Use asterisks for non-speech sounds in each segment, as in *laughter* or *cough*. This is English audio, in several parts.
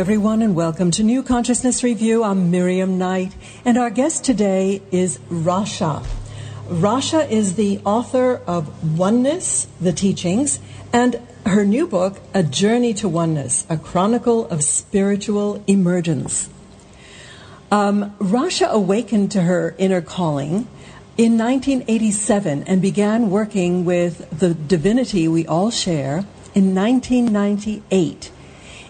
Everyone, and welcome to New Consciousness Review. I'm Miriam Knight, and our guest today is Rasha. Rasha is the author of Oneness, the Teachings, and her new book, A Journey to Oneness, a chronicle of spiritual emergence. Um, Rasha awakened to her inner calling in 1987 and began working with the divinity we all share in 1998.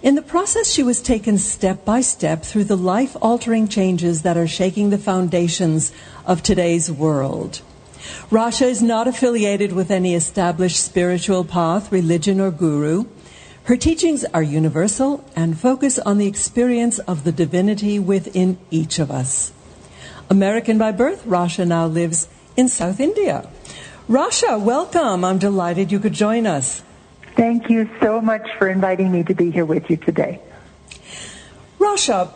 In the process, she was taken step by step through the life altering changes that are shaking the foundations of today's world. Rasha is not affiliated with any established spiritual path, religion, or guru. Her teachings are universal and focus on the experience of the divinity within each of us. American by birth, Rasha now lives in South India. Rasha, welcome. I'm delighted you could join us. Thank you so much for inviting me to be here with you today. Rasha,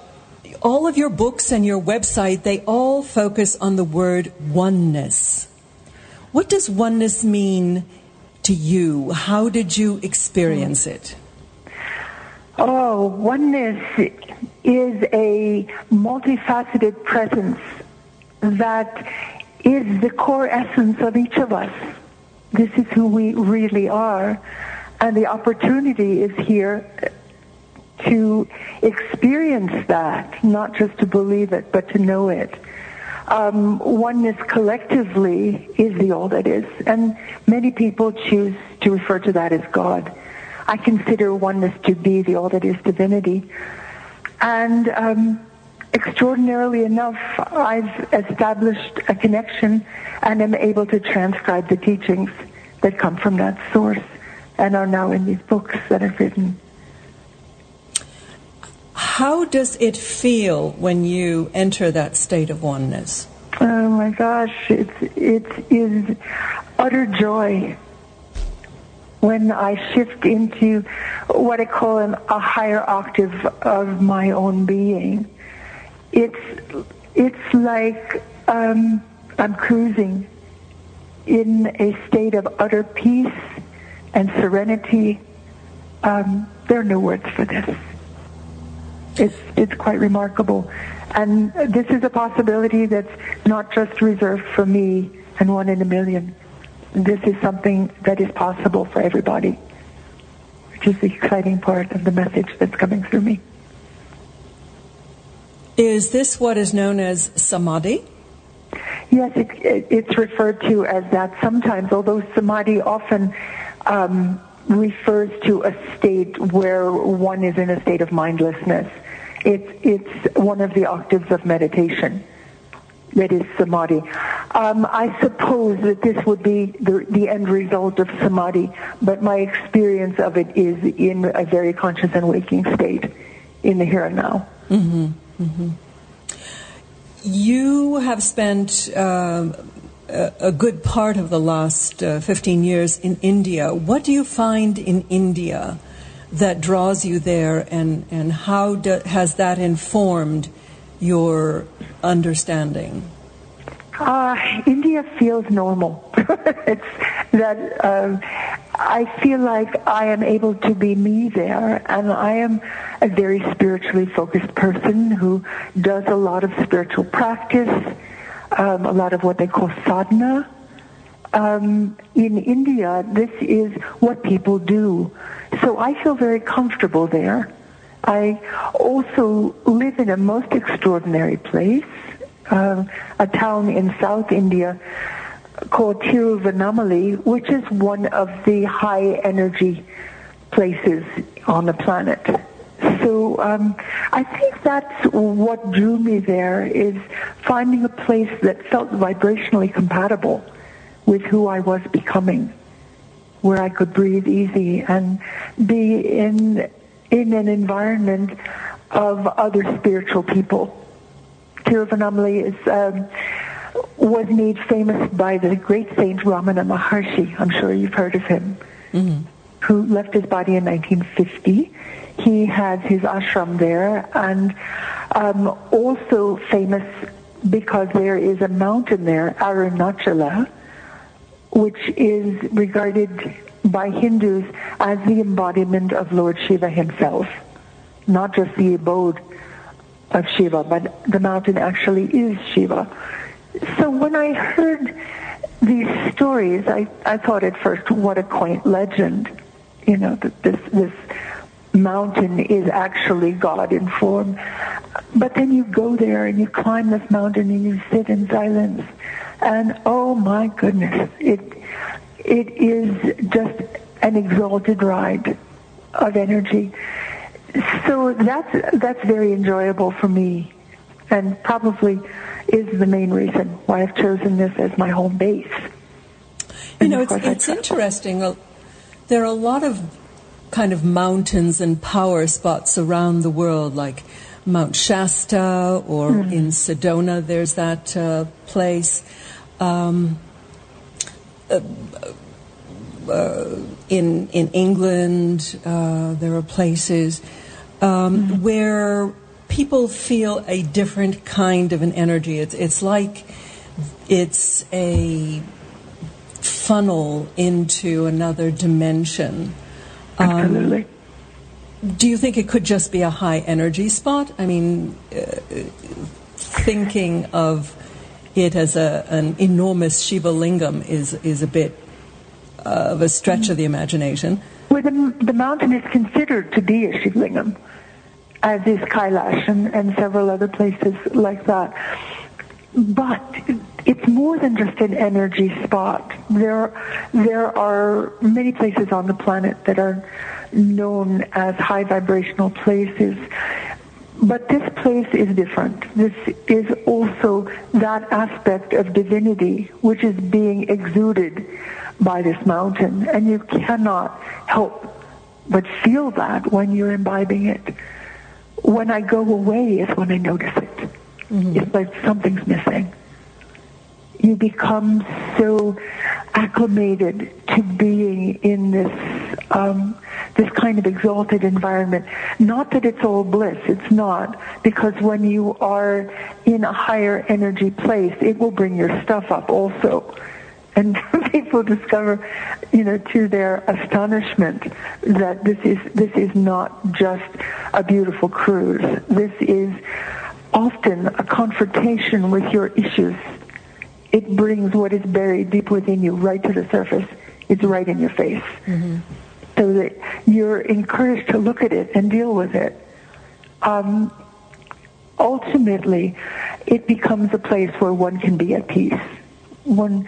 all of your books and your website, they all focus on the word oneness. What does oneness mean to you? How did you experience it? Oh, oneness is a multifaceted presence that is the core essence of each of us. This is who we really are. And the opportunity is here to experience that, not just to believe it, but to know it um, oneness collectively is the all that is. And many people choose to refer to that as God. I consider oneness to be the all that is divinity. And um, extraordinarily enough, I've established a connection and am able to transcribe the teachings that come from that source and are now in these books that I've written. How does it feel when you enter that state of oneness? Oh my gosh, it's it is utter joy when I shift into what I call an, a higher octave of my own being. It's it's like um, I'm cruising in a state of utter peace and serenity. Um, there are no words for this. It's, it's quite remarkable. And this is a possibility that's not just reserved for me and one in a million. This is something that is possible for everybody, which is the exciting part of the message that's coming through me. Is this what is known as samadhi? Yes, it, it, it's referred to as that sometimes, although samadhi often um, refers to a state where one is in a state of mindlessness. It's, it's one of the octaves of meditation. That is samadhi. Um, I suppose that this would be the, the end result of samadhi, but my experience of it is in a very conscious and waking state in the here and now. Mm-hmm. Mm-hmm. You have spent uh, a good part of the last uh, 15 years in India. What do you find in India that draws you there, and, and how do, has that informed your understanding? Uh, India feels normal. *laughs* it's that um, I feel like I am able to be me there, and I am a very spiritually focused person who does a lot of spiritual practice, um, a lot of what they call sadhana. Um, in India, this is what people do. So I feel very comfortable there. I also live in a most extraordinary place, uh, a town in South India called Tiruvannamalai, which is one of the high energy places on the planet. So um, I think that's what drew me there is finding a place that felt vibrationally compatible with who I was becoming where I could breathe easy and be in in an environment of other spiritual people. Tiruvannamalai is um, was made famous by the great saint Ramana Maharshi. I'm sure you've heard of him, mm-hmm. who left his body in 1950. He has his ashram there, and um, also famous because there is a mountain there, Arunachala, which is regarded by Hindus as the embodiment of Lord Shiva himself. not just the abode of Shiva, but the mountain actually is Shiva. So when I heard these stories, I, I thought at first, what a quaint legend, you know, that this, this mountain is actually God in form. But then you go there and you climb this mountain and you sit in silence. And oh my goodness, it, it is just an exalted ride of energy. So that's, that's very enjoyable for me and probably is the main reason why I've chosen this as my home base. You know, it's, it's interesting. There are a lot of kind of mountains and power spots around the world, like Mount Shasta or mm. in Sedona, there's that uh, place. Um, uh, uh, in in England, uh, there are places um, mm. where people feel a different kind of an energy. It's it's like it's a funnel into another dimension. Um, Absolutely. Do you think it could just be a high energy spot? I mean, uh, thinking of it as a, an enormous Shiva lingam is, is a bit of a stretch of the imagination. Well, the, the mountain is considered to be a Shiva lingam, as is Kailash and, and several other places like that. But it's more than just an energy spot. There, there are many places on the planet that are known as high vibrational places. But this place is different. This is also that aspect of divinity which is being exuded by this mountain. And you cannot help but feel that when you're imbibing it. When I go away is when I notice it. Mm-hmm. It's like something's missing. You become so acclimated to being in this um, this kind of exalted environment. Not that it's all bliss, it's not, because when you are in a higher energy place, it will bring your stuff up also. And *laughs* people discover, you know, to their astonishment, that this is this is not just a beautiful cruise. This is often a confrontation with your issues. It brings what is buried deep within you right to the surface. It's right in your face. Mm-hmm. So that you're encouraged to look at it and deal with it. Um, ultimately, it becomes a place where one can be at peace. When,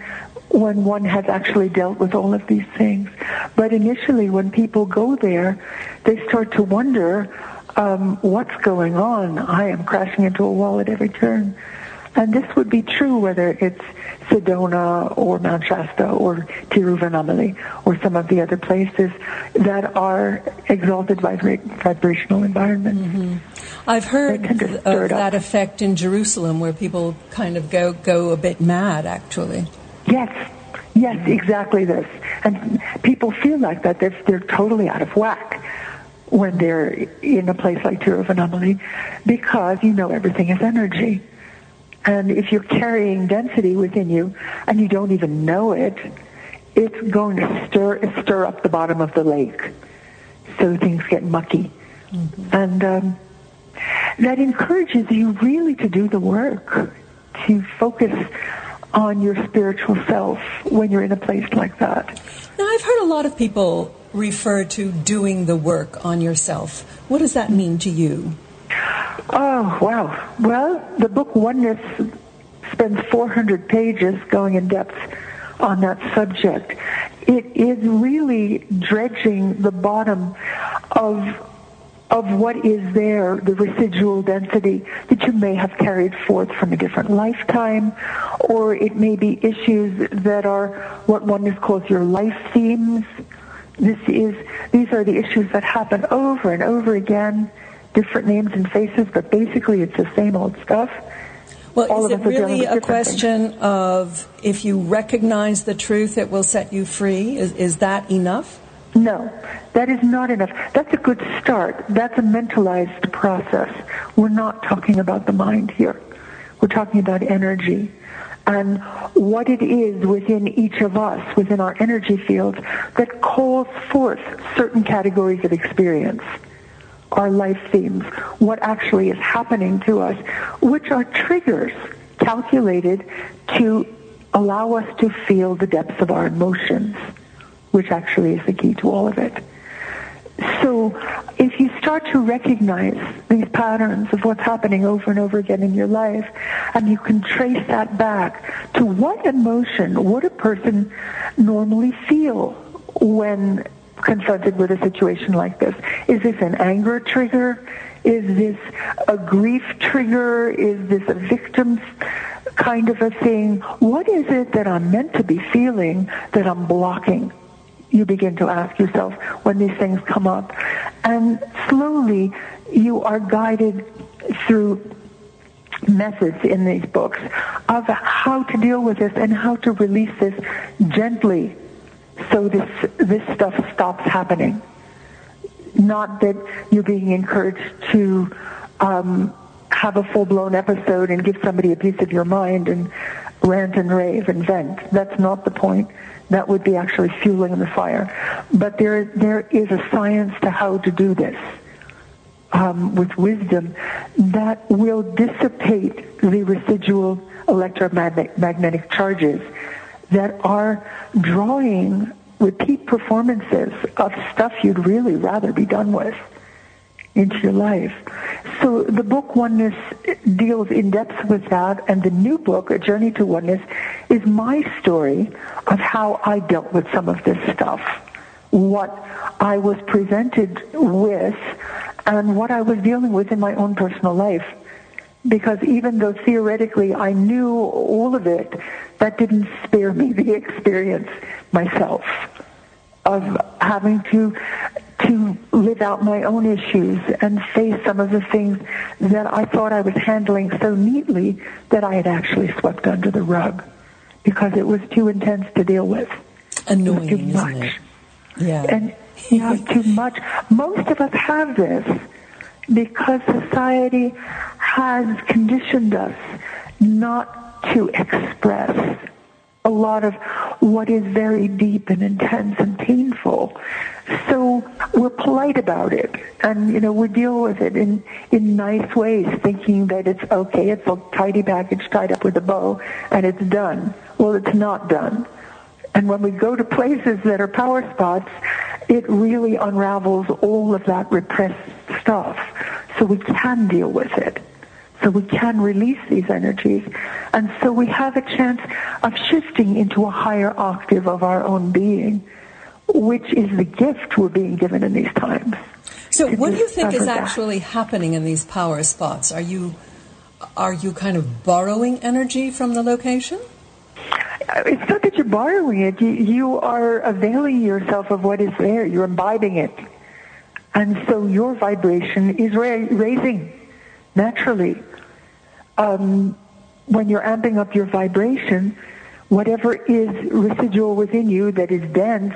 when one has actually dealt with all of these things. But initially, when people go there, they start to wonder, um, what's going on? I am crashing into a wall at every turn. And this would be true whether it's Sedona or Mount Shasta or Tiruvannamalai or some of the other places that are exalted vibra- vibrational environments. Mm-hmm. I've heard of that effect in Jerusalem where people kind of go, go a bit mad, actually. Yes, yes, exactly this. And people feel like that. They're, they're totally out of whack when they're in a place like Tiruvannamalai because you know everything is energy. And if you're carrying density within you and you don't even know it, it's going to stir stir up the bottom of the lake, so things get mucky. Mm-hmm. And um, that encourages you really to do the work, to focus on your spiritual self when you're in a place like that. Now, I've heard a lot of people refer to doing the work on yourself. What does that mean to you? Oh, wow. Well, the book Oneness spends 400 pages going in depth on that subject. It is really dredging the bottom of of what is there, the residual density that you may have carried forth from a different lifetime, or it may be issues that are what Oneness calls your life themes, this is, these are the issues that happen over and over again, different names and faces, but basically it's the same old stuff. Well, All is it really a question things. of if you recognize the truth, it will set you free? Is, is that enough? No, that is not enough. That's a good start. That's a mentalized process. We're not talking about the mind here. We're talking about energy and what it is within each of us, within our energy field, that calls forth certain categories of experience. Our life themes, what actually is happening to us, which are triggers calculated to allow us to feel the depths of our emotions, which actually is the key to all of it. So if you start to recognize these patterns of what's happening over and over again in your life, and you can trace that back to what emotion would a person normally feel when confronted with a situation like this? Is this an anger trigger? Is this a grief trigger? Is this a victim's kind of a thing? What is it that I'm meant to be feeling that I'm blocking? You begin to ask yourself when these things come up. And slowly you are guided through methods in these books of how to deal with this and how to release this gently so this this stuff stops happening. Not that you're being encouraged to um, have a full-blown episode and give somebody a piece of your mind and rant and rave and vent. That's not the point. That would be actually fueling the fire. But there there is a science to how to do this. Um, with wisdom that will dissipate the residual electromagnetic charges that are drawing repeat performances of stuff you'd really rather be done with into your life. So the book Oneness deals in depth with that, and the new book, A Journey to Oneness, is my story of how I dealt with some of this stuff, what I was presented with, and what I was dealing with in my own personal life because even though theoretically I knew all of it, that didn't spare me the experience myself of having to to live out my own issues and face some of the things that I thought I was handling so neatly that I had actually swept under the rug because it was too intense to deal with. Annoying, too much. it? Yeah. And yeah, too much. Most of us have this because society has conditioned us not to express a lot of what is very deep and intense and painful. So we're polite about it and, you know, we deal with it in, in nice ways, thinking that it's okay, it's a tidy package tied up with a bow and it's done. Well, it's not done. And when we go to places that are power spots, it really unravels all of that repressed stuff so we can deal with it. So we can release these energies. And so we have a chance of shifting into a higher octave of our own being, which is the gift we're being given in these times. So what do you think is that. actually happening in these power spots? Are you are you kind of borrowing energy from the location? It's not that you're borrowing it. You, you are availing yourself of what is there. You're imbibing it. And so your vibration is ra- raising naturally. Um, when you're amping up your vibration, whatever is residual within you that is dense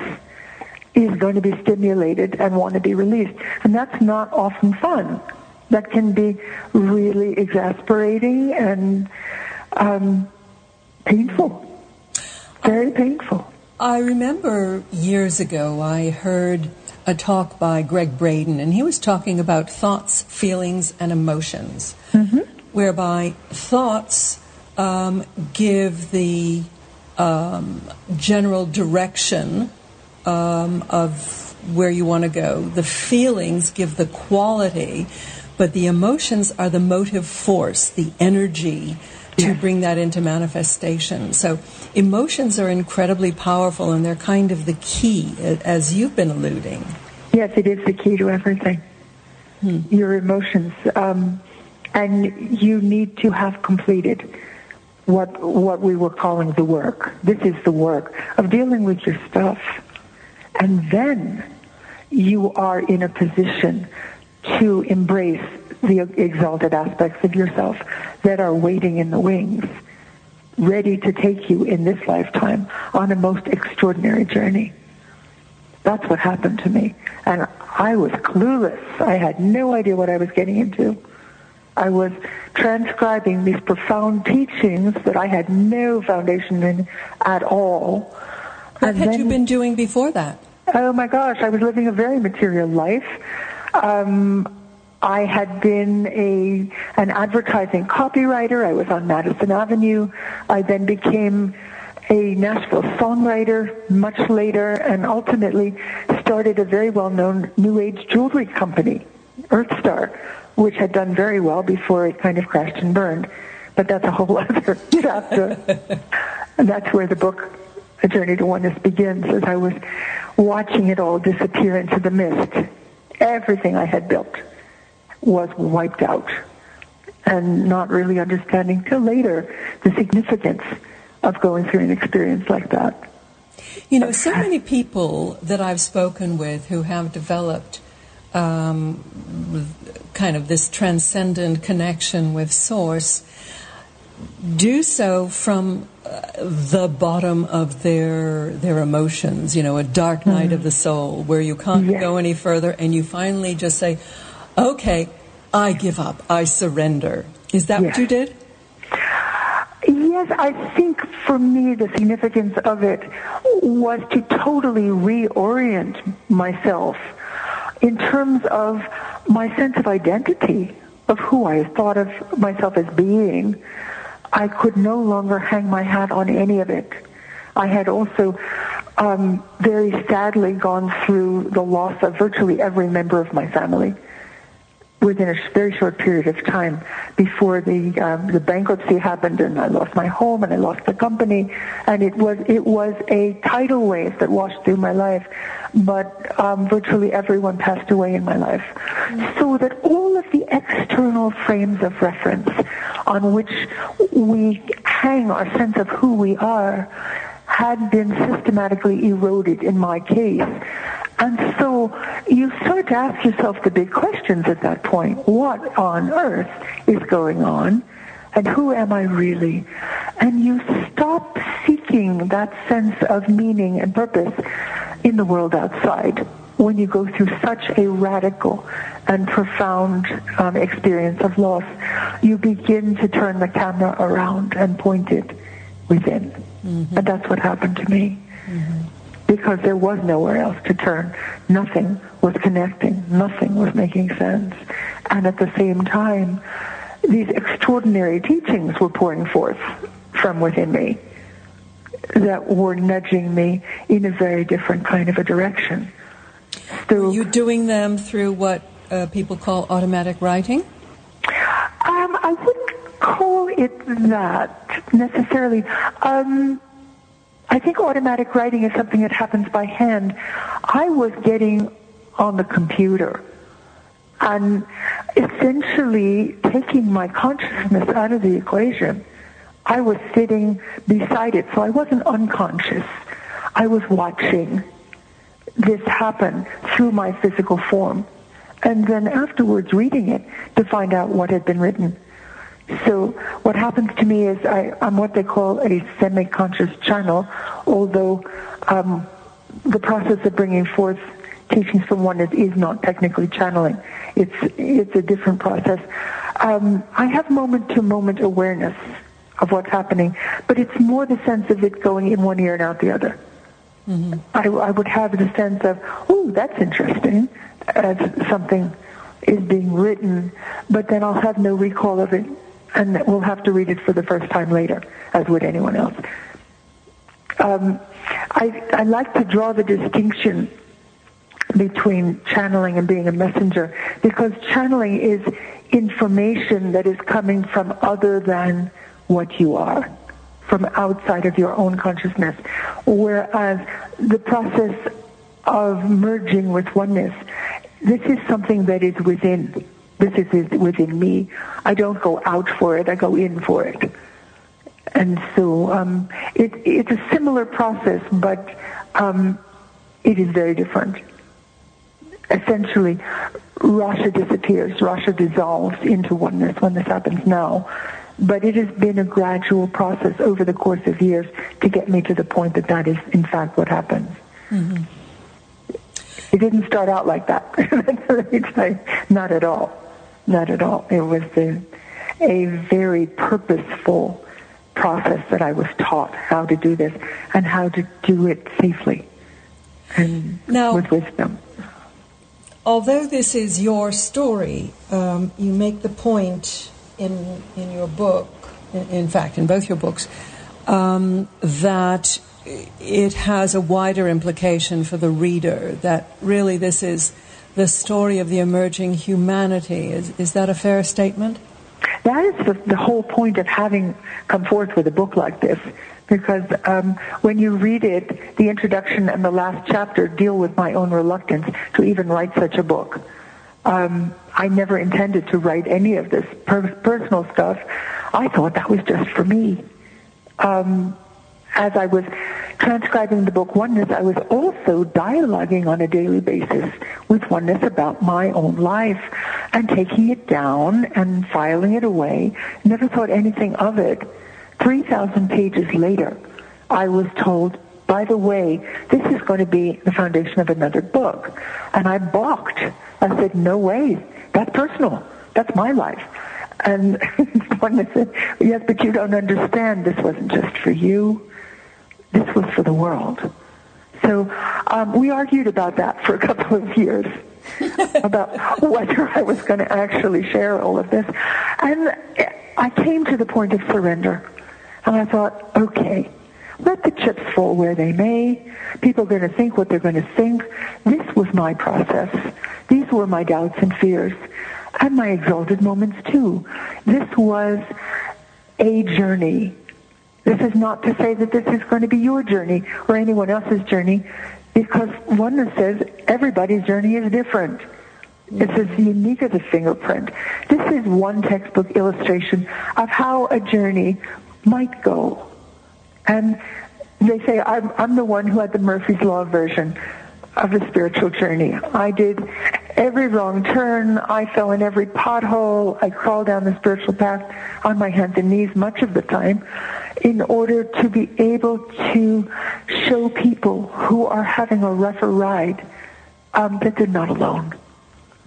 is going to be stimulated and want to be released. And that's not often fun. That can be really exasperating and um, painful. Very painful. I remember years ago I heard a talk by Gregg Braden, and he was talking about thoughts, feelings, and emotions, mm-hmm. whereby thoughts um, give the um, general direction um, of where you want to go. The feelings give the quality, but the emotions are the motive force, the energy to Yes. bring that into manifestation. So emotions are incredibly powerful and they're kind of the key, as you've been alluding. Yes, it is the key to everything. Your emotions, um, and you need to have completed what what we were calling the work. This is the work of dealing with your stuff, and then you are in a position to embrace the exalted aspects of yourself that are waiting in the wings, ready to take you in this lifetime on a most extraordinary journey. That's what happened to me. And I was clueless. I had no idea what I was getting into. I was transcribing these profound teachings that I had no foundation in at all. What And had you been doing before that? Oh my gosh, I was living a very material life. Um, I had been a an advertising copywriter. I was on Madison Avenue. I then became a Nashville songwriter much later and ultimately started a very well-known new age jewelry company, Earthstar, which had done very well before it kind of crashed and burned. But that's a whole *laughs* other chapter. and that's where the book A Journey to Oneness begins as I was watching it all disappear into the mist. Everything I had built was wiped out and not really understanding till later the significance of going through an experience like that. You know, so many people that I've spoken with who have developed um, kind of this transcendent connection with Source do so from uh, the bottom of their their emotions. You know, a dark night mm-hmm. of the soul, where you can't yes. go any further, and you finally just say, "Okay, I give up. I surrender." Is that yes. what you did? Yes, I think for me the significance of it was to totally reorient myself in terms of my sense of identity, of who I thought of myself as being. I could no longer hang my hat on any of it. I had also um, very sadly gone through the loss of virtually every member of my family within a very short period of time before the um, the bankruptcy happened and I lost my home and I lost the company. And it was it was a tidal wave that washed through my life but um, virtually everyone passed away in my life. So that all of the external frames of reference on which we hang our sense of who we are had been systematically eroded in my case and so you start to ask yourself the big questions at that point. What on earth is going on? And who am I really? And you stop seeking that sense of meaning and purpose in the world outside when you go through such a radical and profound um, experience of loss. You begin to turn the camera around and point it within. Mm-hmm. And that's what happened to me. Mm-hmm because there was nowhere else to turn. Nothing was connecting. Nothing was making sense. And at the same time, these extraordinary teachings were pouring forth from within me that were nudging me in a very different kind of a direction. So, were you doing them through what uh, people call automatic writing? Um, I wouldn't call it that necessarily. Um, I think automatic writing is something that happens by hand. I was getting on the computer and essentially taking my consciousness out of the equation. I was sitting beside it, so I wasn't unconscious. I was watching this happen through my physical form. And then afterwards reading it to find out what had been written. So what happens to me is I, am what they call a semi-conscious channel, although um, the process of bringing forth teachings from oneness is not technically channeling. It's it's a different process. Um, I have moment-to-moment awareness of what's happening, but it's more the sense of it going in one ear and out the other. Mm-hmm. I, I would have the sense of, oh, that's interesting, as something is being written, but then I'll have no recall of it and we'll have to read it for the first time later, as would anyone else. Um, I, I like to draw the distinction between channeling and being a messenger because channeling is information that is coming from other than what you are, from outside of your own consciousness. Whereas the process of merging with oneness, this is something that is within this is within me. I don't go out for it. I go in for it. And so um, it, it's a similar process, but um, it is very different. Essentially, Rasha disappears. Rasha dissolves into oneness when this happens now. But it has been a gradual process over the course of years to get me to the point that that is, in fact, what happens. Mm-hmm. It didn't start out like that. *laughs* Not at all. Not at all. It was a, a very purposeful process that I was taught how to do this and how to do it safely and now, with wisdom. although this is your story, um, you make the point in in your book, in, in fact, in both your books, um, that it has a wider implication for the reader. That really this is the story of the emerging humanity. Is is that a fair statement? That is the, the whole point of having come forth with a book like this because um, when you read it, the introduction and the last chapter deal with my own reluctance to even write such a book. Um, I never intended to write any of this per- personal stuff. I thought that was just for me. Um, as I was transcribing the book Oneness, I was also dialoguing on a daily basis with Oneness about my own life and taking it down and filing it away. Never thought anything of it 3,000 pages later, I was told, by the way, this is going to be the foundation of another book. And I balked. I said, no way. That's personal. That's my life. And *laughs* one said, yes, but you don't understand. This wasn't just for you. This was for the world. So um, we argued about that for a couple of years *laughs* about whether I was going to actually share all of this. And I came to the point of surrender. And I thought, okay, let the chips fall where they may. People are going to think what they're going to think. This was my process. These were my doubts and fears. And my exalted moments too. This was a journey. This is not to say that this is going to be your journey or anyone else's journey, because oneness says everybody's journey is different. It's as unique as a fingerprint. This is one textbook illustration of how a journey might go. And they say, I'm, I'm the one who had the Murphy's Law version of the spiritual journey. I did every wrong turn. I fell in every pothole. I crawled down the spiritual path on my hands and knees much of the time in order to be able to show people who are having a rougher ride um, that they're not alone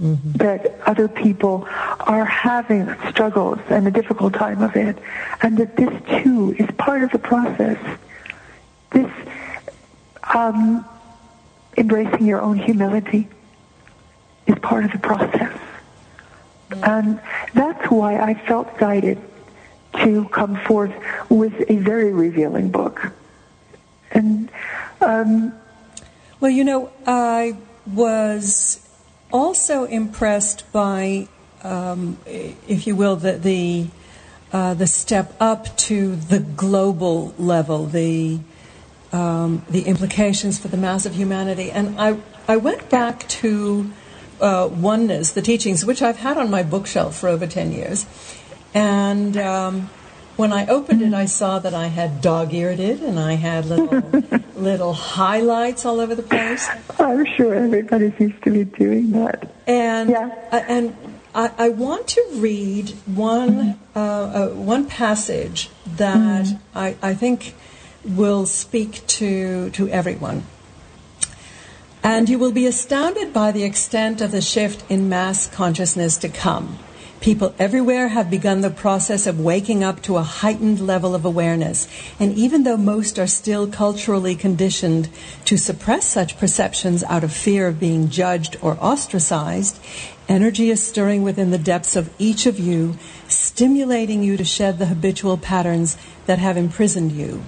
mm-hmm. that other people are having struggles and a difficult time of it, and that this too is part of the process. This um, embracing your own humility is part of the process. And that's why I felt guided to come forth with a very revealing book. And um, well, you know, I was also impressed by, um, if you will, the the, uh, the step up to the global level, the um, the implications for the mass of humanity, and I I went back to uh, oneness, the teachings, which I've had on my bookshelf for over ten years, and. Um, when I opened it, I saw that I had dog-eared it, and I had little *laughs* little highlights all over the place. I'm sure everybody seems to be doing that. And yeah. Uh, and I, I, want to read one uh, uh, one passage that mm. I, I think will speak to to everyone. And you will be astounded by the extent of the shift in mass consciousness to come. People everywhere have begun the process of waking up to a heightened level of awareness. And even though most are still culturally conditioned to suppress such perceptions out of fear of being judged or ostracized, energy is stirring within the depths of each of you, stimulating you to shed the habitual patterns that have imprisoned you.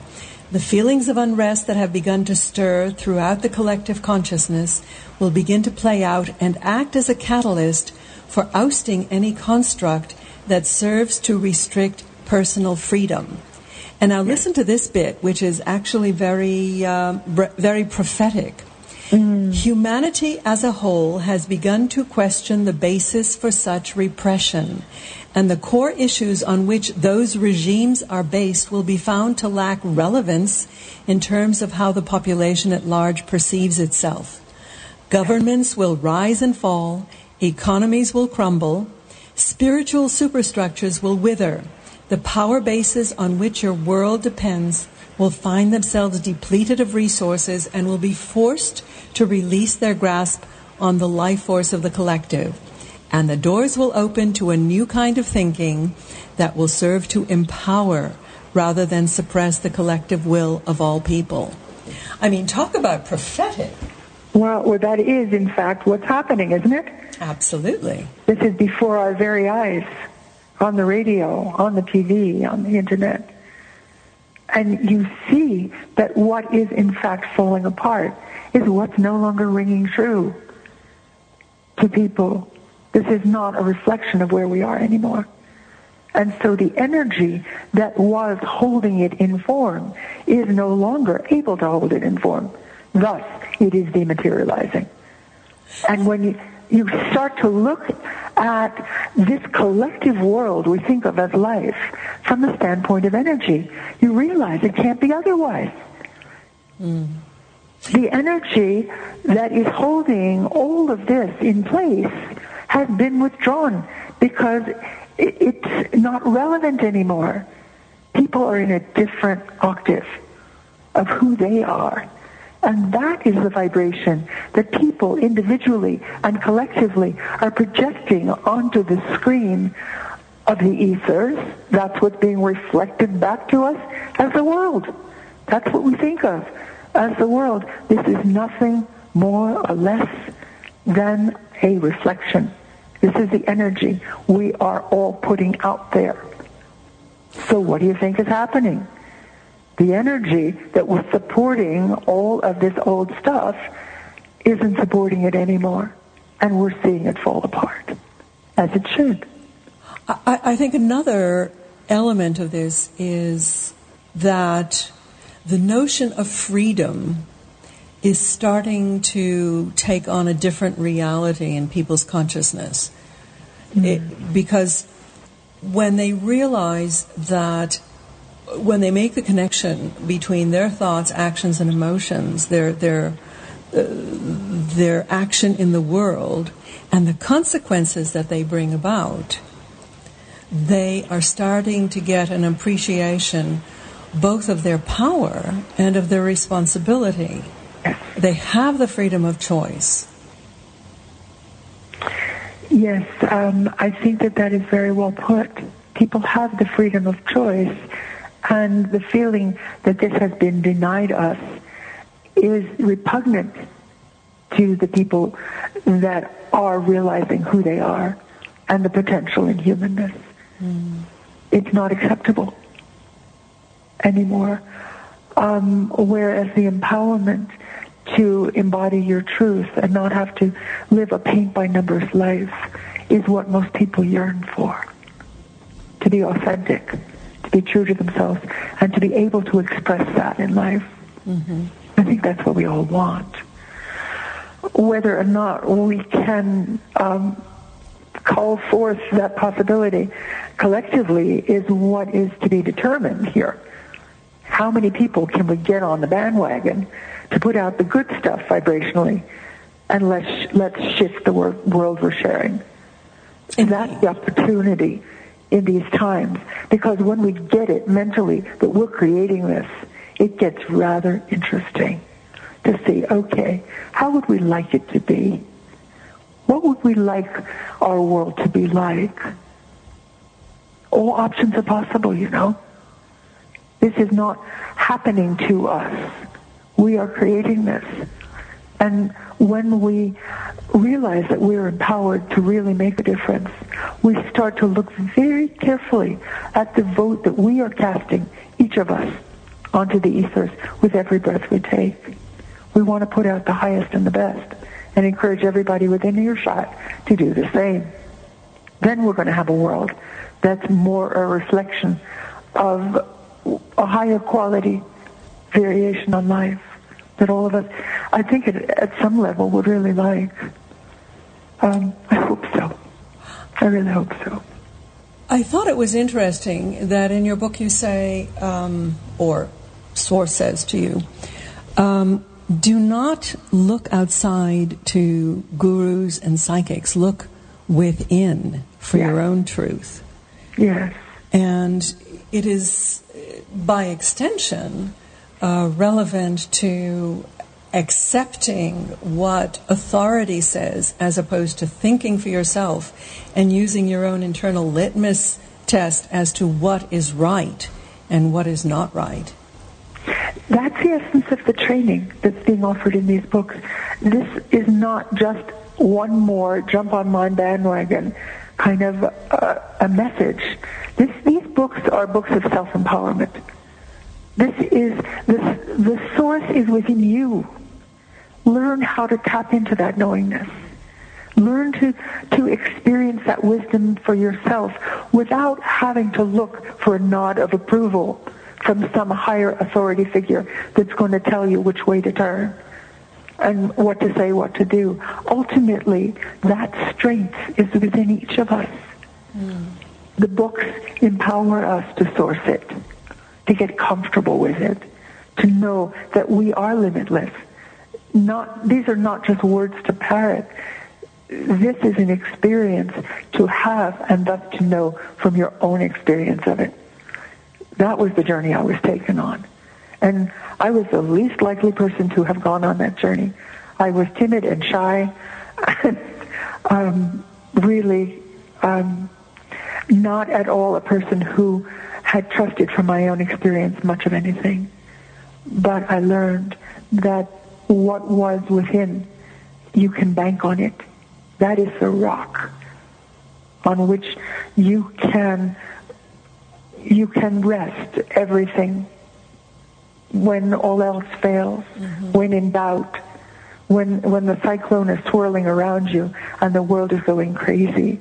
The feelings of unrest that have begun to stir throughout the collective consciousness will begin to play out and act as a catalyst for ousting any construct that serves to restrict personal freedom. And now listen to this bit, which is actually very, uh, very prophetic. Mm. Humanity as a whole has begun to question the basis for such repression, and the core issues on which those regimes are based will be found to lack relevance in terms of how the population at large perceives itself. Governments will rise and fall, Economies will crumble. Spiritual superstructures will wither. The power bases on which your world depends will find themselves depleted of resources and will be forced to release their grasp on the life force of the collective. And the doors will open to a new kind of thinking that will serve to empower rather than suppress the collective will of all people. I mean, talk about prophetic. Well, well, that is, in fact, what's happening, isn't it? Absolutely. This is before our very eyes, on the radio, on the TV, on the internet. And you see that what is, in fact, falling apart is what's no longer ringing true to people. This is not a reflection of where we are anymore. And so the energy that was holding it in form is no longer able to hold it in form. Thus, it is dematerializing. And when you, you start to look at this collective world we think of as life from the standpoint of energy, you realize it can't be otherwise. Mm. The energy that is holding all of this in place has been withdrawn because it's not relevant anymore. People are in a different octave of who they are. And that is the vibration that people individually and collectively are projecting onto the screen of the ethers. That's what's being reflected back to us as the world. That's what we think of as the world. This is nothing more or less than a reflection this is the energy we are all putting out there. So what do you think is happening? The energy that was supporting all of this old stuff isn't supporting it anymore. And we're seeing it fall apart, as it should. I, I think another element of this is that the notion of freedom is starting to take on a different reality in people's consciousness. Mm. It, because when they realize that when they make the connection between their thoughts, actions, and emotions, their their uh, their action in the world, and the consequences that they bring about, they are starting to get an appreciation both of their power and of their responsibility. They have the freedom of choice. Yes, um, I think that that is very well put. People have the freedom of choice, and the feeling that this has been denied us is repugnant to the people that are realizing who they are and the potential in humanness. Mm. It's not acceptable anymore. Um, whereas the empowerment to embody your truth and not have to live a paint by numbers life is what most people yearn for. To be authentic, to be true to themselves, and to be able to express that in life. Mm-hmm. I think that's what we all want. Whether or not we can um, call forth that possibility collectively is what is to be determined here. How many people can we get on the bandwagon to put out the good stuff vibrationally, and let's let's shift the wor- world we're sharing. And that's the opportunity in these times, because when we get it mentally that we're creating this, it gets rather interesting to see. Okay, how would we like it to be? What would we like our world to be like? All options are possible, you know. This is not happening to us. We are creating this. And when we realize that we're empowered to really make a difference, we start to look very carefully at the vote that we are casting, each of us, onto the ethers with every breath we take. We want to put out the highest and the best and encourage everybody within earshot to do the same. Then we're going to have a world that's more a reflection of a higher quality variation on life that all of us, I think it, at some level, would really like. Um, I hope so. I really hope so. I thought it was interesting that in your book you say, um, or source says to you, um, do not look outside to gurus and psychics. Look within for your own truth. Yes. And it is, by extension, uh, relevant to accepting what authority says as opposed to thinking for yourself and using your own internal litmus test as to what is right and what is not right. That's the essence of the training that's being offered in these books. This is not just one more jump on my bandwagon kind of uh, a message. This, these books are books of self-empowerment. This is, this, the source is within you. Learn how to tap into that knowingness. Learn to, to experience that wisdom for yourself without having to look for a nod of approval from some higher authority figure that's going to tell you which way to turn and what to say, what to do. Ultimately, that strength is within each of us. Mm. The books empower us to source it, to get comfortable with it, to know that we are limitless. Not, these are not just words to parrot. This is an experience to have and thus to know from your own experience of it. That was the journey I was taken on. And I was the least likely person to have gone on that journey. I was timid and shy, *laughs* um, really um, not at all a person who had trusted from my own experience much of anything. But I learned that what was within, you can bank on it. That is the rock on which you can you can rest everything when all else fails, mm-hmm. when in doubt, when when the cyclone is swirling around you and the world is going crazy.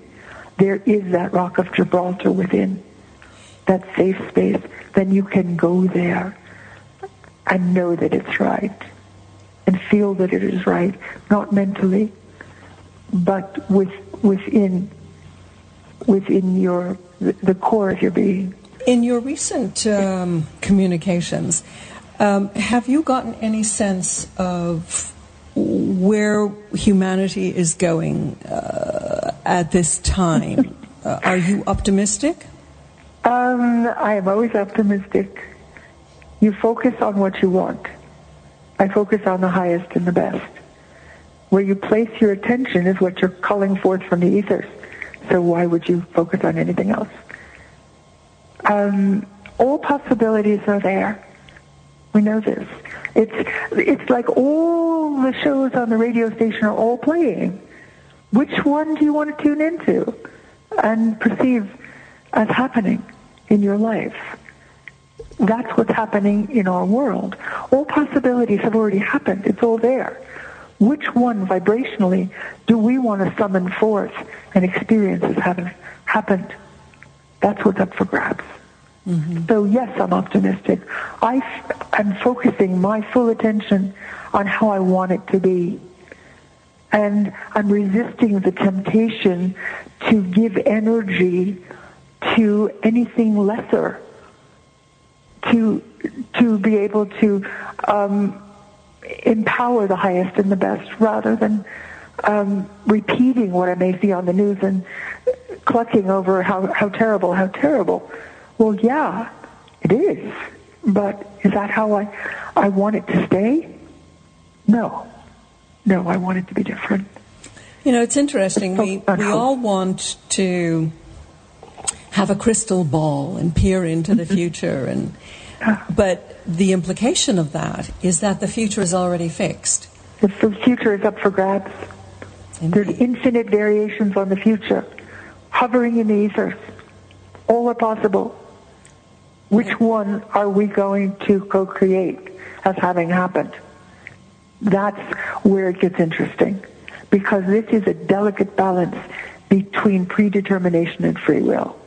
There is that rock of Gibraltar within, that safe space. Then you can go there and know that it's right and feel that it is right, not mentally, but with, within, within your, the core of your being. In your recent um, communications, um, have you gotten any sense of where humanity is going uh, at this time? *laughs* uh, are you optimistic? Um, I am always optimistic. You focus on what you want. I focus on the highest and the best. Where you place your attention is what you're calling forth from the ethers. So why would you focus on anything else? Um, all possibilities are there. We know this. It's it's like all the shows on the radio station are all playing. Which one do you want to tune into and perceive as happening in your life? That's what's happening in our world. All possibilities have already happened. It's all there. Which one vibrationally do we want to summon forth and experience as having happened? That's what's up for grabs. Mm-hmm. So yes, I'm optimistic. I am focusing my full attention on how I want it to be. And I'm resisting the temptation to give energy to anything lesser, to, to be able to um, empower the highest and the best rather than um, repeating what I may see on the news and clucking over how, how terrible, how terrible. Well, yeah, it is. But is that how I, I want it to stay? No. No, I want it to be different. You know, it's interesting. We, we all want to have a crystal ball and peer into the mm-hmm. future and but the implication of that is that the future is already fixed. The future is up for grabs. Indeed. There's infinite variations on the future, hovering in the ether. All are possible. Which one are we going to co-create as having happened? That's where it gets interesting because this is a delicate balance between predetermination and free will.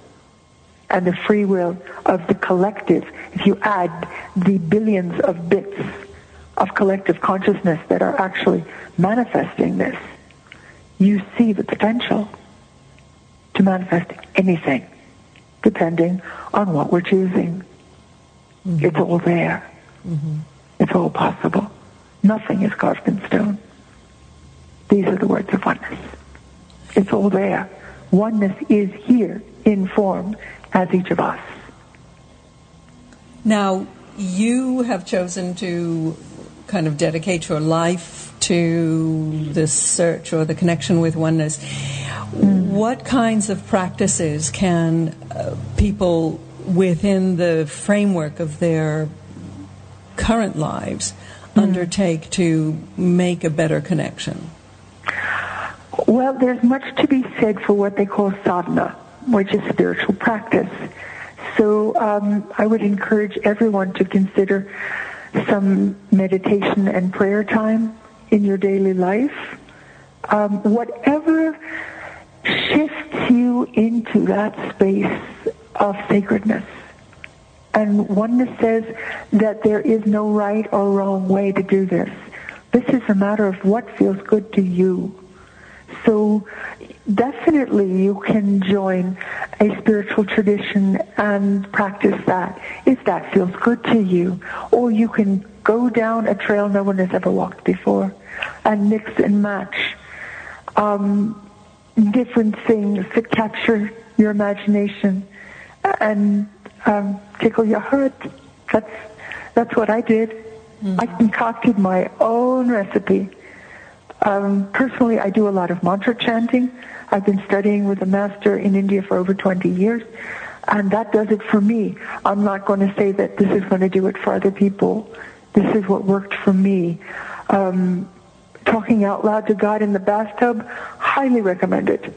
And the free will of the collective, if you add the billions of bits of collective consciousness that are actually manifesting this, you see the potential to manifest anything depending on what we're choosing. Mm-hmm. It's all there. Mm-hmm. It's all possible. Nothing is carved in stone. These are the words of oneness. It's all there. Oneness is here in form as each of us. Now, you have chosen to kind of dedicate your life to this search or the connection with oneness. What kinds of practices can uh, people within the framework of their current lives mm. undertake to make a better connection? Well, there's much to be said for what they call sadhana, which is spiritual practice. So um, I would encourage everyone to consider some meditation and prayer time in your daily life. Um, whatever shifts you into that space of sacredness. And oneness says that there is no right or wrong way to do this. This is a matter of what feels good to you. So definitely you can join a spiritual tradition and practice that if that feels good to you. Or you can go down a trail no one has ever walked before and mix and match um, different things that capture your imagination and um, tickle your heart. That's that's what I did. Mm-hmm. I concocted my own recipe. Um, personally, I do a lot of mantra chanting. I've been studying with a master in India for over 20 years, and that does it for me. I'm not going to say that this is going to do it for other people. This is what worked for me. Um, talking out loud to God in the bathtub, highly recommended.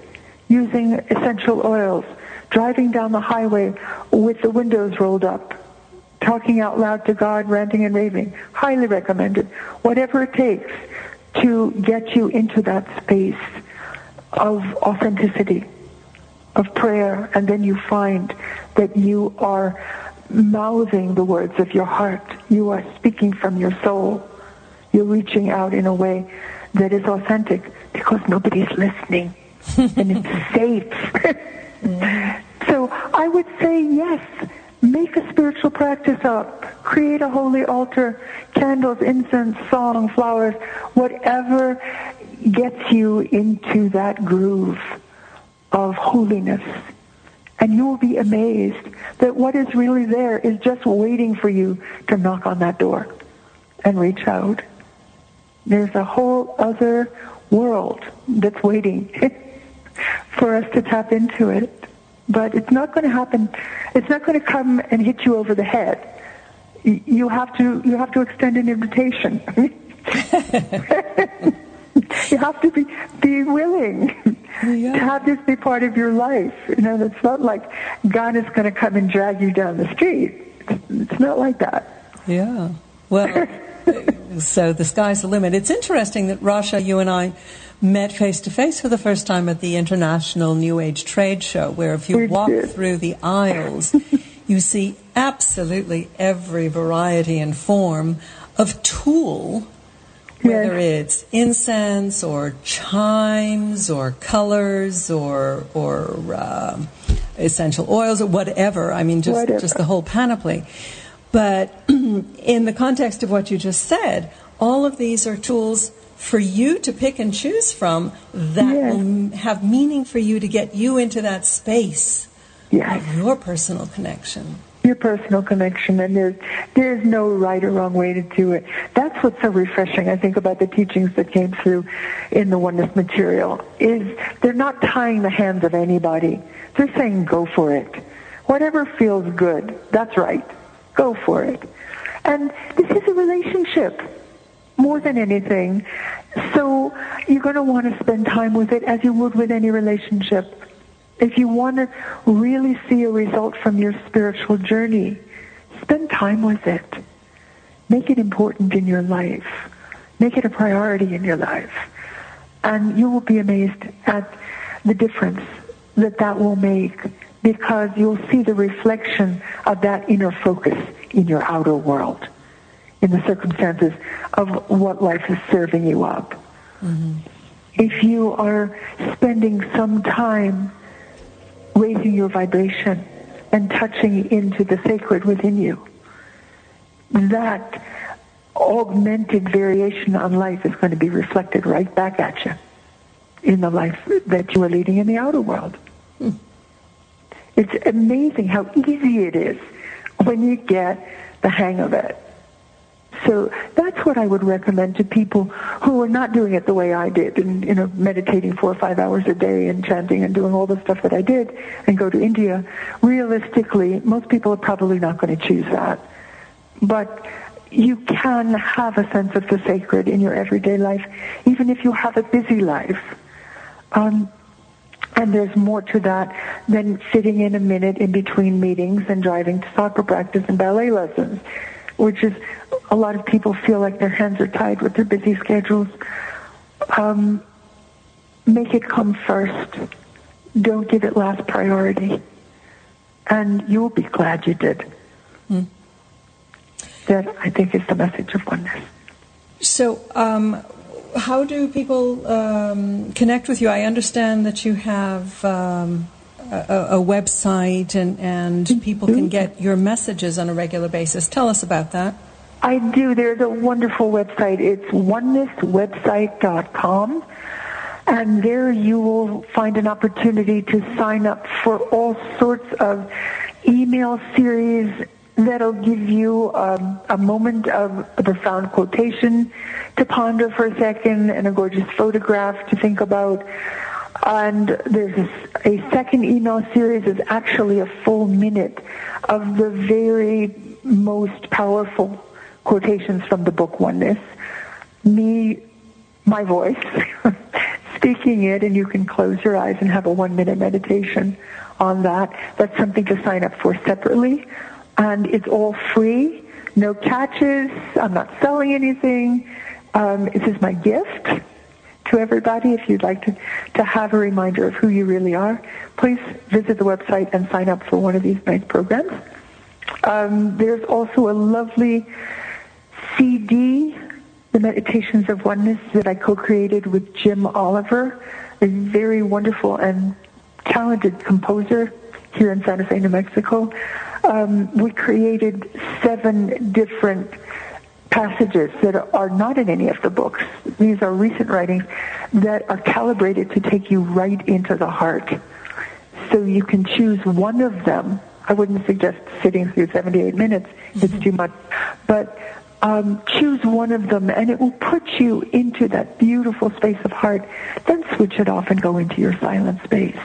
Using essential oils, driving down the highway with the windows rolled up, talking out loud to God, ranting and raving, highly recommended. Whatever it takes to get you into that space of authenticity, of prayer, and then you find that you are mouthing the words of your heart. You are speaking from your soul. You're reaching out in a way that is authentic because nobody's listening *laughs* and it's safe. *laughs* So I would say yes, make a spiritual practice up. Create a holy altar, candles, incense, song, flowers, whatever gets you into that groove of holiness. And you will be amazed that what is really there is just waiting for you to knock on that door and reach out. There's a whole other world that's waiting *laughs* for us to tap into it. But it's not going to happen. It's not going to come and hit you over the head. You have to, you have to extend an invitation. *laughs* you have to be, be willing yeah. to have this be part of your life. You know, it's not like God is going to come and drag you down the street. It's, it's not like that. Yeah. Well, *laughs* so the sky's the limit. It's interesting that Rasha, you and I met face to face for the first time at the International New Age Trade Show, where if you walk through the aisles, *laughs* you see absolutely every variety and form of tool, whether yes. it's incense or chimes or colors or or uh, essential oils or whatever. I mean, just whatever. just the whole panoply. But *clears throat* in the context of what you just said, all of these are tools for you to pick and choose from that yes. will have meaning for you to get you into that space yes. of your personal connection. Your personal connection, and there's there's no right or wrong way to do it. That's what's so refreshing, I think, about the teachings that came through in the oneness material. Is they're not tying the hands of anybody. They're saying, "Go for it. Whatever feels good, that's right. Go for it." And this is a relationship more than anything. So you're going to want to spend time with it as you would with any relationship. If you want to really see a result from your spiritual journey, spend time with it. Make it important in your life. Make it a priority in your life. And you will be amazed at the difference that that will make because you'll see the reflection of that inner focus in your outer world in the circumstances of what life is serving you up. Mm-hmm. If you are spending some time raising your vibration and touching into the sacred within you, that augmented variation on life is going to be reflected right back at you in the life that you are leading in the outer world. It's amazing how easy it is when you get the hang of it. So that's what I would recommend to people who are not doing it the way I did and, you know, meditating four or five hours a day and chanting and doing all the stuff that I did and go to India. Realistically, most people are probably not going to choose that. But you can have a sense of the sacred in your everyday life, even if you have a busy life. Um, and there's more to that than sitting in a minute in between meetings and driving to soccer practice and ballet lessons, which is a lot of people feel like their hands are tied with their busy schedules. Um, make it come first. Don't give it last priority. And you'll be glad you did. Mm. That, I think, is the message of oneness. So, um, how do people um, connect with you? I understand that you have um, a, a, website and, and people can get your messages on a regular basis. Tell us about that. I do. There's a wonderful website. It's onenesswebsite.com. And there you will find an opportunity to sign up for all sorts of email series that'll give you um, a moment of a profound quotation to ponder for a second and a gorgeous photograph to think about. And there's a, a second email series is actually a full minute of the very most powerful quotations from the book Oneness. Me, my voice, *laughs* speaking it, and you can close your eyes and have a one minute meditation on that. That's something to sign up for separately and it's all free, no catches. I'm not selling anything. Um, this is my gift to everybody. If you'd like to, to have a reminder of who you really are, please visit the website and sign up for one of these nice programs. Um, there's also a lovely CD, The Meditations of Oneness, that I co-created with Jim Oliver, a very wonderful and talented composer here in Santa Fe, New Mexico um, we created seven different passages that are not in any of the books. These are recent writings that are calibrated to take you right into the heart. So you can choose one of them. I wouldn't suggest sitting through 78 minutes. It's mm-hmm. too much. But um, choose one of them and it will put you into that beautiful space of heart. Then switch it off and go into your silent space.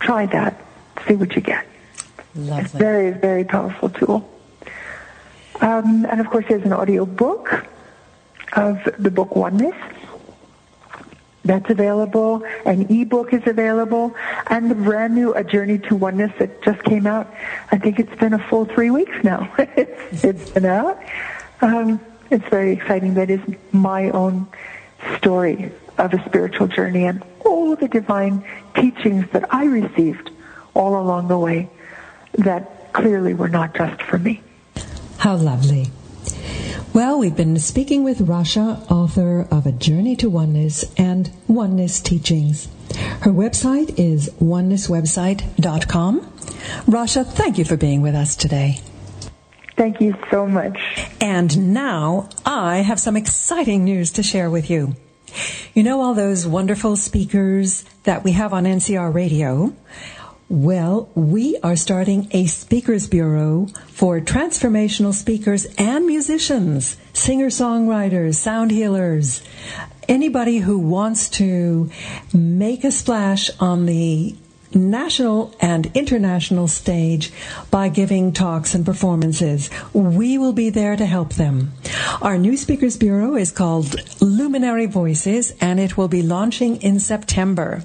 Try that. See what you get. Lovely. It's very, very powerful tool. Um, and of course, there's an audio book of the book Oneness. That's available. An ebook is available, and the brand new A Journey to Oneness that just came out. I think it's been a full three weeks now. *laughs* it's, been out. Um, it's very exciting. That is my own story of a spiritual journey and all the divine teachings that I received all along the way that clearly were not just for me. How lovely. Well, we've been speaking with Rasha, author of A Journey to Oneness and Oneness Teachings. Her website is onenesswebsite.com. Rasha, thank you for being with us today. Thank you so much. And now I have some exciting news to share with you. You know all those wonderful speakers that we have on NCR radio? Well, we are starting a speakers bureau for transformational speakers and musicians, singer-songwriters, sound healers, anybody who wants to make a splash on the national and international stage by giving talks and performances. We will be there to help them. Our new Speakers Bureau is called Luminary Voices and it will be launching in September.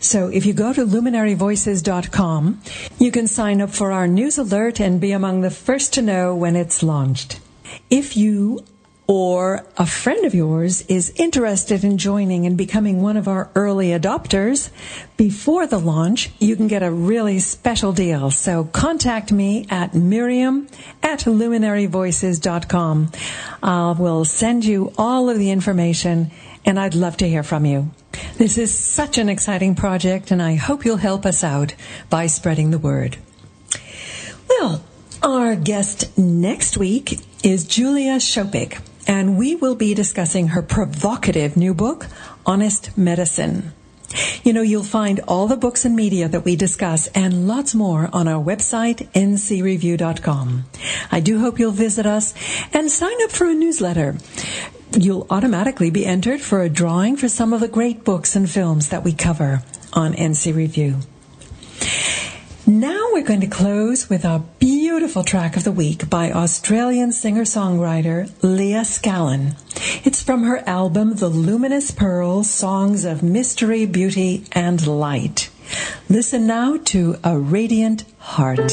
So if you go to luminaryvoices.com, you can sign up for our news alert and be among the first to know when it's launched. If you or a friend of yours is interested in joining and becoming one of our early adopters before the launch, you can get a really special deal. So contact me at Miriam at luminaryvoices.com. I will send you all of the information and I'd love to hear from you. This is such an exciting project and I hope you'll help us out by spreading the word. Well, our guest next week is Julia Schopick and we will be discussing her provocative new book, Honest Medicine. You know, you'll find all the books and media that we discuss and lots more on our website, ncreview.com. I do hope you'll visit us and sign up for a newsletter. You'll automatically be entered for a drawing for some of the great books and films that we cover on NC Review. Now we're going to close with beautiful beautiful track of the week by Australian singer songwriter Lia Scallon. It's from her album The Luminous Pearl Songs of Mystery, Beauty, and Light. Listen now to A Radiant Heart.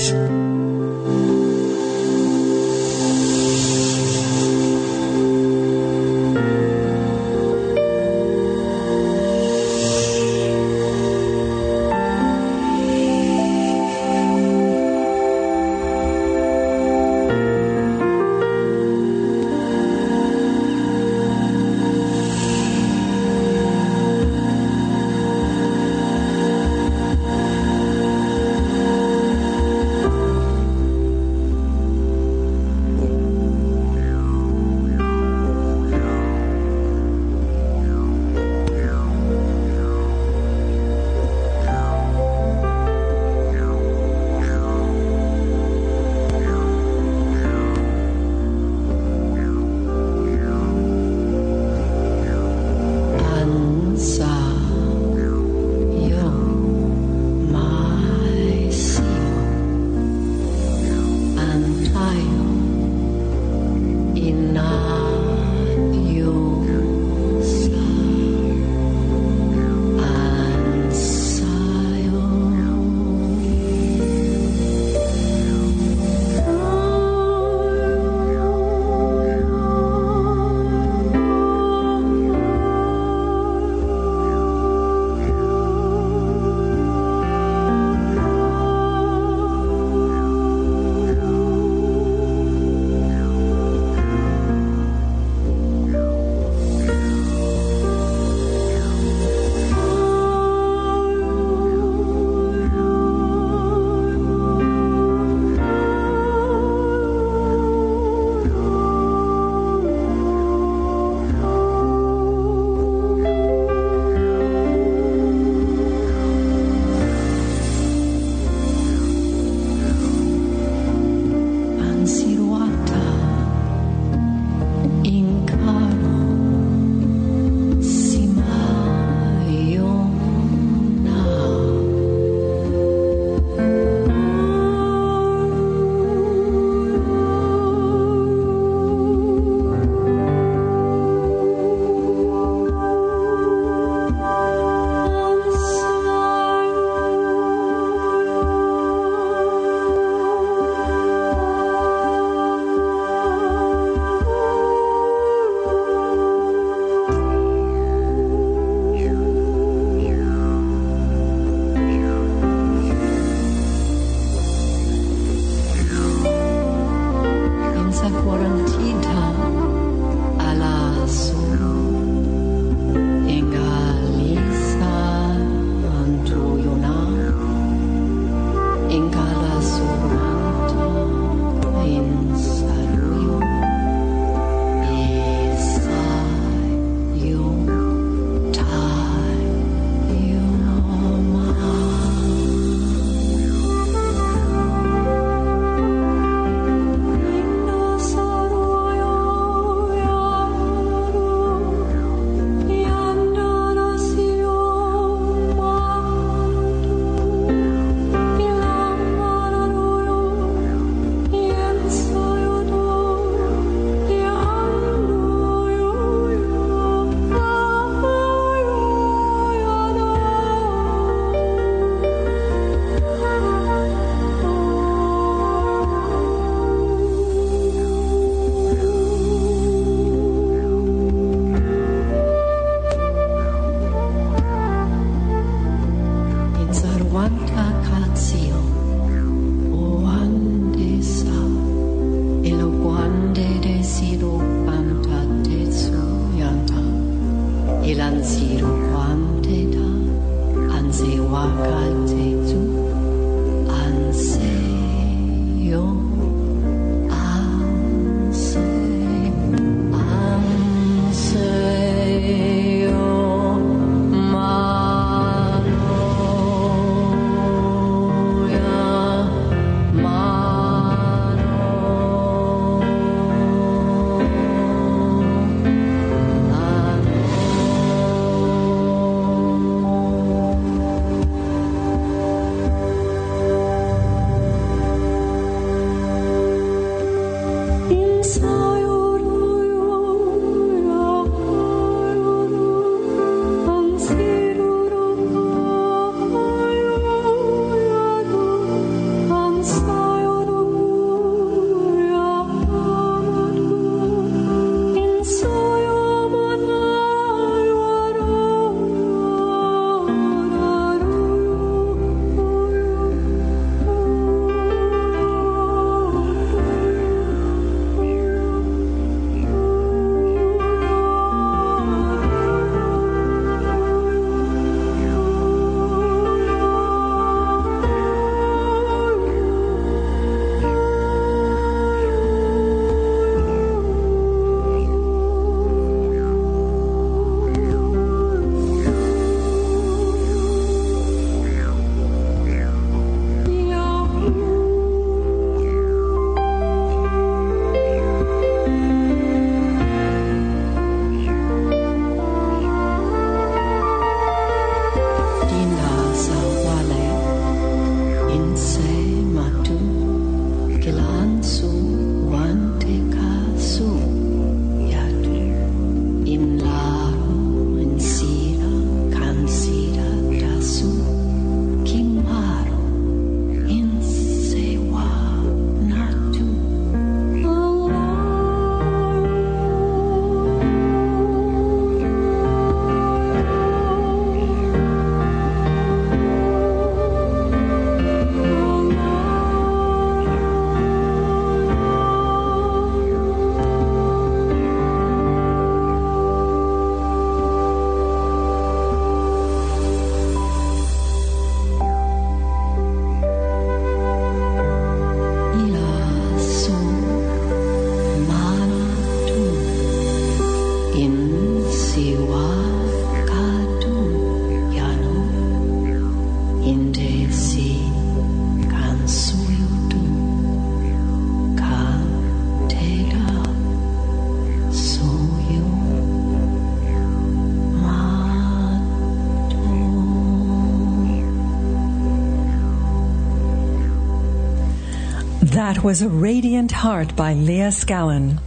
Was A Radiant Heart by Lia Scallon.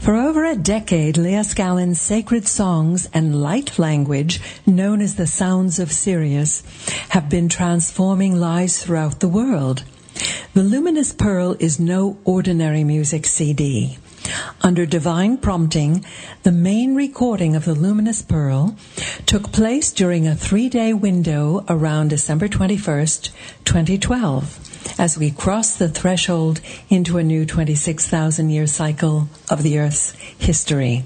For over a decade, Lia Scallon's sacred songs and light language, known as the Sounds of Sirius, have been transforming lives throughout the world. The Luminous Pearl is no ordinary music CD. Under divine prompting, the main recording of the Luminous Pearl took place during a three day window around December 21st, 2012 as we cross the threshold into a new 26,000 year cycle of the Earth's history.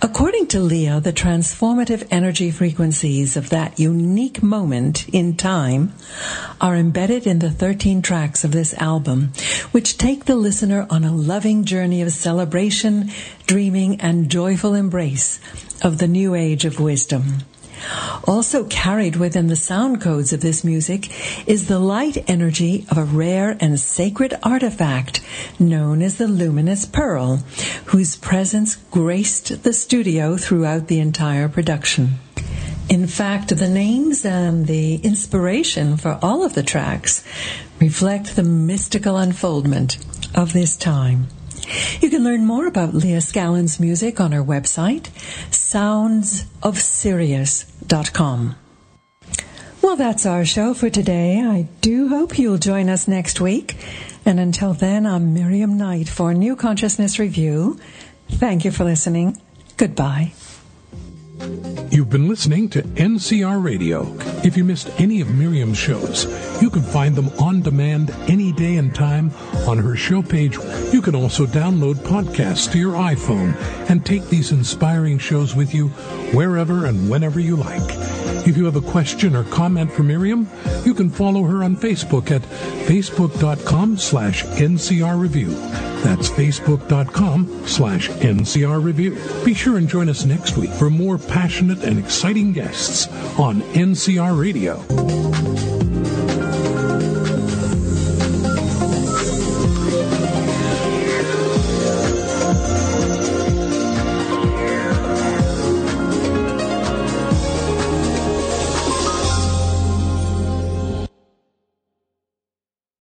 According to Lia, the transformative energy frequencies of that unique moment in time are embedded in the 13 tracks of this album, which take the listener on a loving journey of celebration, dreaming, and joyful embrace of the new age of wisdom. Also carried within the sound codes of this music is the light energy of a rare and sacred artifact known as the luminous pearl, whose presence graced the studio throughout the entire production. In fact, the names and the inspiration for all of the tracks reflect the mystical unfoldment of this time. You can learn more about Lia Scallon's music on her website, soundsofsirius.com. Well, that's our show for today. I do hope you'll join us next week. And until then, I'm Miriam Knight for New Consciousness Review. Thank you for listening. Goodbye. You've been listening to NCR Radio. If you missed any of Miriam's shows, you can find them on demand any day and time on her show page. You can also download podcasts to your iPhone and take these inspiring shows with you wherever and whenever you like. If you have a question or comment for Miriam, you can follow her on Facebook at facebook.com slash NCR Review. That's facebook.com slash NCR Review. Be sure and join us next week for more passionate and exciting guests on NCR Radio.